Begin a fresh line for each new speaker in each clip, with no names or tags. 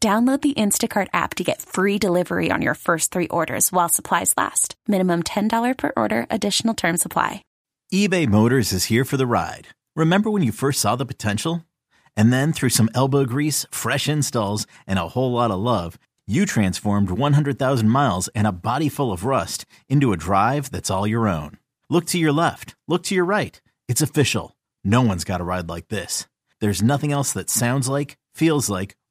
Download the Instacart app to get free delivery on your first three orders while supplies last. Minimum $10 per order, additional term supply.
eBay Motors is here for the ride. Remember when you first saw the potential? And then through some elbow grease, fresh installs, and a whole lot of love, you transformed 100,000 miles and a body full of rust into a drive that's all your own. Look to your left, look to your right. It's official. No one's got a ride like this. There's nothing else that sounds like, feels like,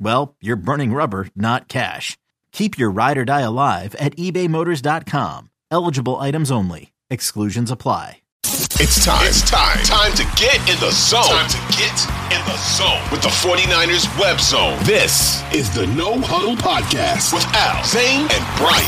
well, you're burning rubber, not cash. Keep your ride or die alive at ebaymotors.com. Eligible items only. Exclusions apply.
It's time. It's time. Time to get in the zone. Time to get in the zone with the 49ers web zone. This is the No Huddle Podcast with Al, Zane, and Brian.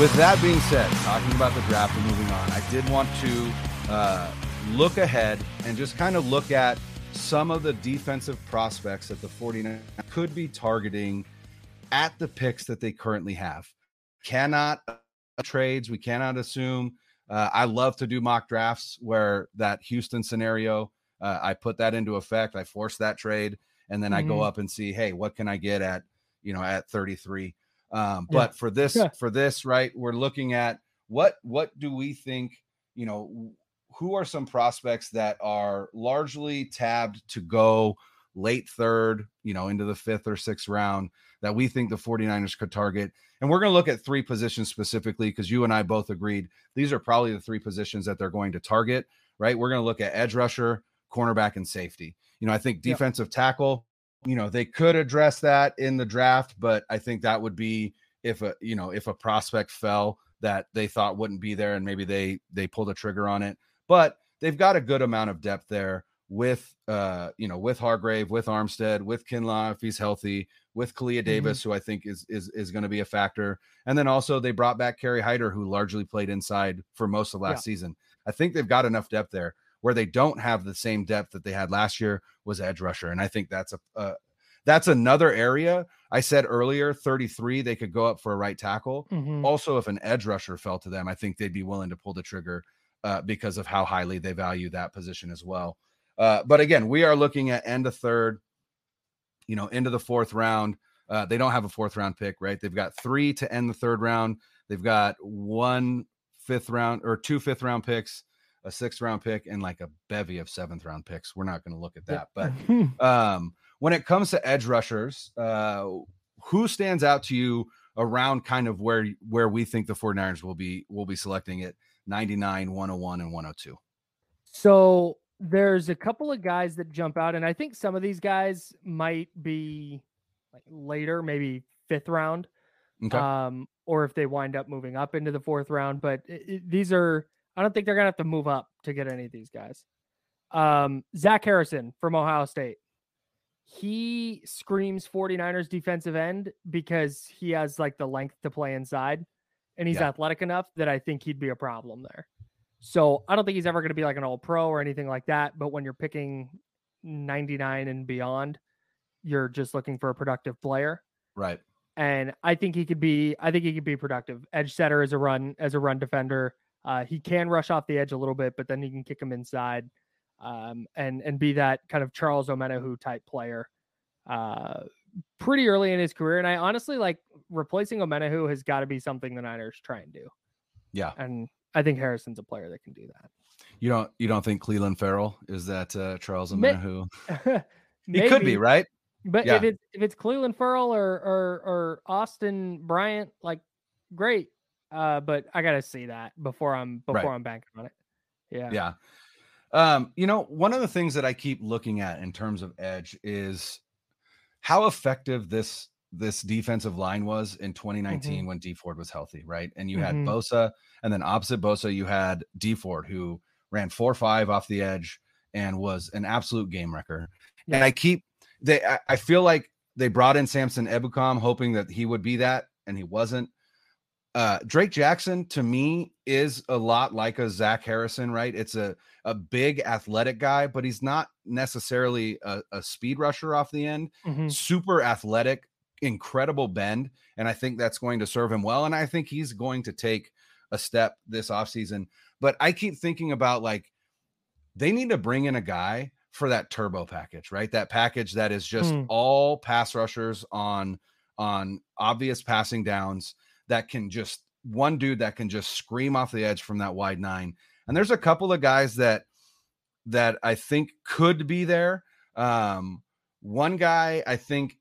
With that being said, talking about the draft and moving on, I did want to uh, look ahead and just kind of look at some of the defensive prospects that the 49ers could be targeting at the picks that they currently have. Cannot uh, trades, we cannot assume. Uh, I love to do mock drafts where that Houston scenario, uh, I put that into effect. I force that trade, and then mm-hmm. I go mm-hmm. up and see, hey, what can I get at, you know, at 33. Um, yeah. But for this, yeah. for this, right, we're looking at what what do we think, you know, who are some prospects that are largely tabbed to go late third, you know, into the fifth or sixth round that we think the 49ers could target. And we're going to look at three positions specifically because you and I both agreed these are probably the three positions that they're going to target, right? We're going to look at edge rusher, cornerback, and safety. You know, I think defensive yep. tackle, you know, they could address that in the draft, but I think that would be if a, you know, if a prospect fell that they thought wouldn't be there and maybe they they pulled a trigger on it but they've got a good amount of depth there with uh you know with Hargrave, with Armstead, with Kinlaw if he's healthy, with Kalia mm-hmm. Davis, mm-hmm. who I think is is is going to be a factor. And then also they brought back Kerry Hyder, who largely played inside for most of last yeah. season. I think they've got enough depth there. Where they don't have the same depth that they had last year was edge rusher, and I think that's a uh, that's another area. I said earlier, 33, they could go up for a right tackle. Mm-hmm. Also, if an edge rusher fell to them, I think they'd be willing to pull the trigger uh, because of how highly they value that position as well. Uh, but again, we are looking at end of third, you know, into the fourth round. Uh, they don't have a fourth round pick, right? They've got three to end the third round. They've got one fifth round or two fifth round picks, a sixth round pick, and like a bevy of seventh round picks. We're not going to look at that. But um, when it comes to edge rushers, uh, who stands out to you around kind of where where we think the 49ers will be will be selecting it 99, 101, and 102.
So there's a couple of guys that jump out, and I think some of these guys might be like later, maybe fifth round. Okay. Um, or if they wind up moving up into the fourth round, but it, it, these are I don't think they're gonna have to move up to get any of these guys. Um, Zach Harrison from Ohio State. He screams 49ers defensive end because he has like the length to play inside and he's yeah. athletic enough that I think he'd be a problem there. So I don't think he's ever going to be like an all pro or anything like that. But when you're picking 99 and beyond, you're just looking for a productive player.
Right.
And I think he could be, I think he could be productive. Edge setter as a run, as a run defender. Uh, he can rush off the edge a little bit, but then he can kick him inside um, and, and be that kind of Charles Omenihu type player. Uh, pretty early in his career. And I honestly like replacing Omenihu has got to be something the Niners try and do.
Yeah.
And I think Harrison's a player that can do that.
You don't you don't think Clelin Ferrell is that uh, Charles Omenihu? he could be, right?
But yeah. if it's if it's Clelin Ferrell or or or Austin Bryant, like great. Uh, but I gotta see that before I'm before right. I'm banking on it. Yeah.
Yeah. Um, you know, one of the things that I keep looking at in terms of edge is how effective this this defensive line was in 2019 mm-hmm. when D Ford was healthy, right? And you mm-hmm. had Bosa, and then opposite Bosa, you had D Ford, who ran four five off the edge and was an absolute game wrecker. Yeah. And I keep they I, I feel like they brought in Samson Ebukam hoping that he would be that, and he wasn't. Uh, Drake Jackson to me is a lot like a Zach Harrison, right? It's a a big athletic guy, but he's not necessarily a, a speed rusher off the end. Mm-hmm. Super athletic, incredible bend, and I think that's going to serve him well. And I think he's going to take a step this offseason. But I keep thinking about like they need to bring in a guy for that turbo package, right? That package that is just mm. all pass rushers on on obvious passing downs that can just one dude that can just scream off the edge from that wide nine. And there's a couple of guys that that I think could be there. Um, one guy I think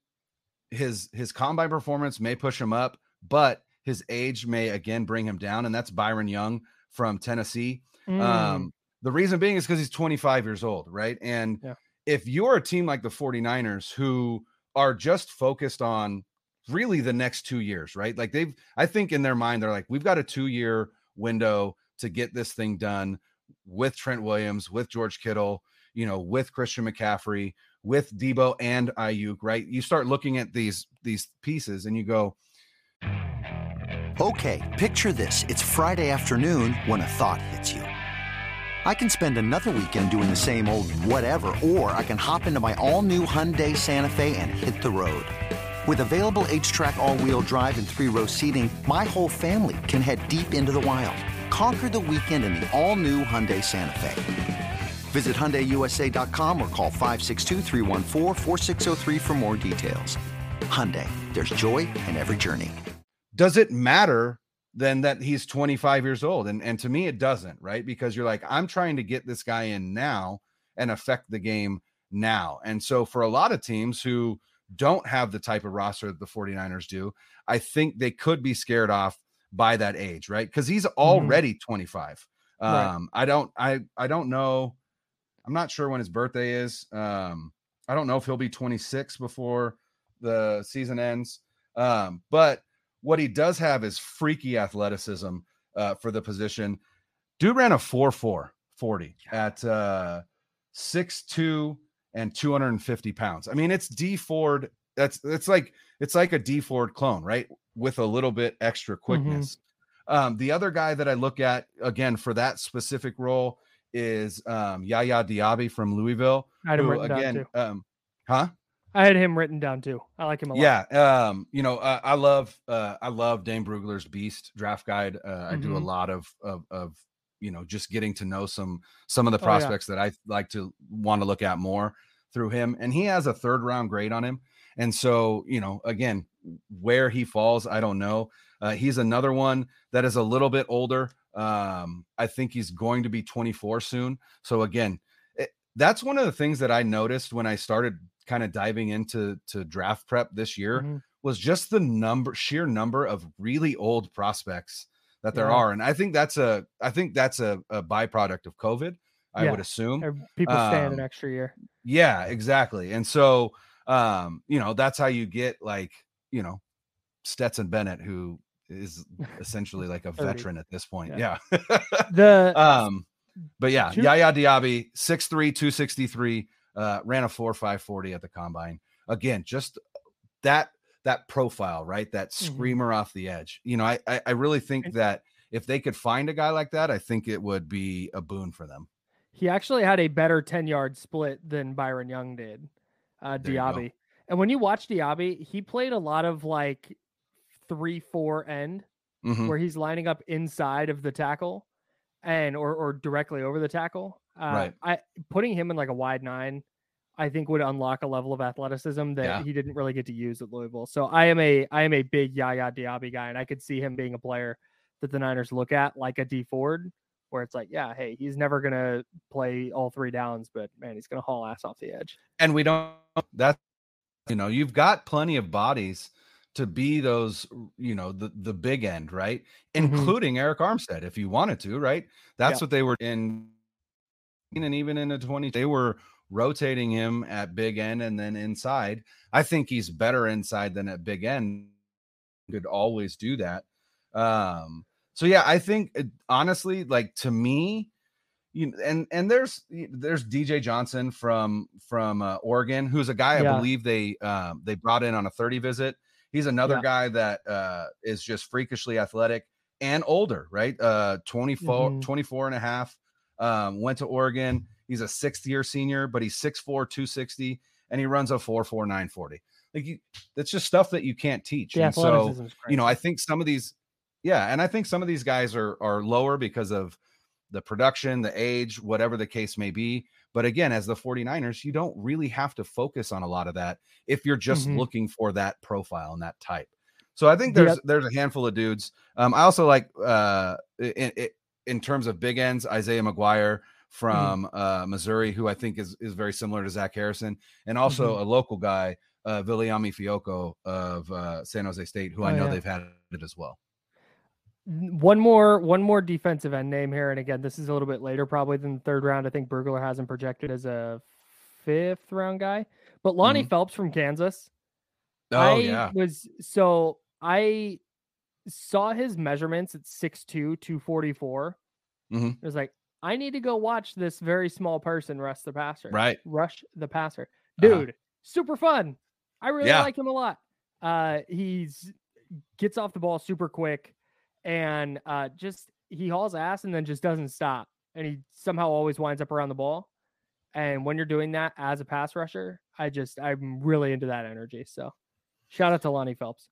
his his combine performance may push him up, but his age may again bring him down, and that's Byron Young from Tennessee. Mm. Um, the reason being is because he's 25 years old, right? And yeah. if you're a team like the 49ers who are just focused on really the next two years, right? Like they've, I think in their mind, they're like, we've got a two year window to get this thing done with Trent Williams, with George Kittle, you know, with Christian McCaffrey, with Debo and Aiyuk, right? You start looking at these these pieces and you go,
okay, picture this: it's Friday afternoon when a thought hits you. I can spend another weekend doing the same old whatever, or I can hop into my all-new Hyundai Santa Fe and hit the road. With available H-Track all-wheel drive and three-row seating, my whole family can head deep into the wild. Conquer the weekend in the all-new Hyundai Santa Fe. Visit HyundaiUSA.com or call 562 for more details. Hyundai, there's joy in every journey.
Does it matter then that he's 25 years old? And, and to me, it doesn't, right? Because you're like, I'm trying to get this guy in now and affect the game now. And so for a lot of teams who don't have the type of roster that the 49ers do, I think they could be scared off by that age, right? Because he's mm-hmm. already mm-hmm. 25. Um, right. I don't, I, I don't know I'm not sure when his birthday is. Um, I don't know if he'll be 26 before the season ends. Um, but what he does have is freaky athleticism uh, for the position. Dude ran a 4 4 40 at uh, 6'2 and 250 pounds. I mean, it's D Ford. That's it's like it's like a D Ford clone, right? With a little bit extra mm-hmm. quickness. Mm-hmm. Um, the other guy that I look at again for that specific role is um, Yaya Diaby from Louisville.
I had him who, written again, down too.
Um, huh?
I had him written down too. I like him a lot.
Yeah, um, you know, uh, I love uh, I love Dane Brugler's Beast draft guide. Uh, mm-hmm. I do a mm-hmm. lot of, of of you know just getting to know some some of the prospects oh, yeah. that I like to want to look at more through him, and he has a third round grade on him. And so, you know, again, where he falls, I don't know. Uh, he's another one that is a little bit older. Um, I think he's going to be 24 soon. So again, it, eh, that's one of the things that I noticed when I started kind of diving into to draft prep this year mm-hmm. was just the number sheer number of really old prospects that there yeah. are. And I think that's a I think that's a, a byproduct of COVID, I yeah. would assume.
people stay um, an extra year.
Yeah, exactly. And so um, you know, that's how you get like, you know, Stetson Bennett, who is essentially like a veteran at this point. Yeah. yeah.
the
um but yeah, two, Yaya Diaby, 6'3, 263, uh, ran a 4 540 at the combine. Again, just that that profile, right? That mm-hmm. screamer mm-hmm. off the edge. You know, I, I I really think that if they could find a guy like that, I think it would be a boon for them.
He actually had a better 10 yard split than Byron Young did, uh, Diaby. And when you watch Diaby, he played a lot of like three four end mm-hmm. where he's lining up inside of the tackle and or or directly over the tackle. Uh, right. I putting him in like a wide nine, I think would unlock a level of athleticism that yeah. he didn't really get to use at Louisville. So I am a I am a big Yaya Diaby guy, and I could see him being a player that the Niners look at like a D Ford, where it's like, yeah, hey, he's never gonna play all three downs, but man, he's gonna haul ass off the edge.
And we don't. That's You know, you've got plenty of bodies to be those, you know, the the big end, right? Mm-hmm. Including Arik Armstead, if you wanted to, right? That's yeah. what they were in, and even in the 20, they were rotating him at big end and then inside. I think he's better inside than at big end. Could always do that. Um, so yeah, I think it, honestly, like to me, you and and there's there's DJ Johnson from from uh, Oregon, who's a guy I believe they um, they brought in on a 30 visit. He's another yeah. guy that uh, is just freakishly athletic and older, right? Uh, 24, mm-hmm. 24 and a half. Um, went to Oregon. He's a sixth year senior, but he's 6'4, 260, and he runs a 4'4, 940. Like you, that's just stuff that you can't teach. Yeah, so, you know, I think some of these, yeah, and I think some of these guys are are lower because of the production, the age, whatever the case may be. But again, as the 49ers, you don't really have to focus on a lot of that if you're just mm-hmm. looking for that profile and that type. So I think there's there's a handful of dudes. Um, I also like uh in, in terms of big ends, Isaiah McGuire mm-hmm. from mm-hmm. uh, Missouri, who I think is is very similar to Zach Harrison, and also mm-hmm. a local guy, uh, Viliami Fehoko of uh, San Jose State, who oh, I know yeah. they've had it as well
one more one more defensive end name here, and again, this is a little bit later, probably than the third round. I think Brugler has him projected as a fifth round guy, but Lonnie mm-hmm. Phelps from Kansas.
Oh I yeah,
was so I saw his measurements at 6'2", 244. Mm-hmm. It was like I need to go watch this very small person rush the passer.
Right,
rush the passer, uh-huh. dude. Uh-huh. Super fun. I really yeah. like him a lot. Uh, he's gets off the ball super quick and uh, just he hauls ass and then just doesn't stop, and he somehow always winds up around the ball. And when you're doing that as a pass rusher, I just I'm really into that energy. So, shout out to Lonnie Phelps.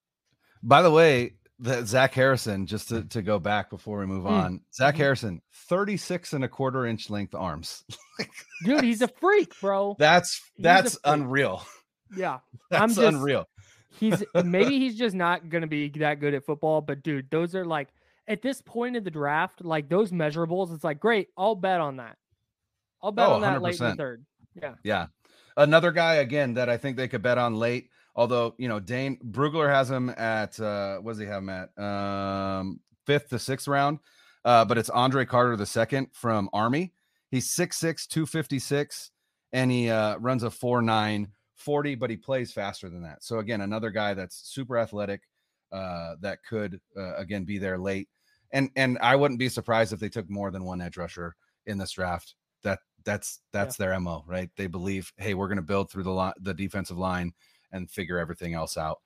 By the way, that Zach Harrison, just to, to go back before we move mm. on, Zach mm-hmm. Harrison, 36 and a quarter inch length arms.
Dude, he's a freak, bro.
That's that's unreal.
Yeah.
That's I'm just, unreal
he's maybe he's just not going to be that good at football. But dude, those are like at this point in the draft, like those measurables. It's like great. I'll bet on that. I'll bet oh, on that 100%. late in the third. Yeah.
Yeah. Another guy again that I think they could bet on late. Although you know Dane Brugler has him at uh, what does he have him at um, fifth to sixth round, uh, but it's Andre Carter the second from Army. He's 6'6", 256, and he uh, runs a four nine 40, but he plays faster than that. So again, another guy that's super athletic uh, that could uh, again be there late. And and I wouldn't be surprised if they took more than one edge rusher in this draft. That that's that's yeah. their mo, right? They believe, hey, we're going to build through the line, the defensive line, and figure everything else out.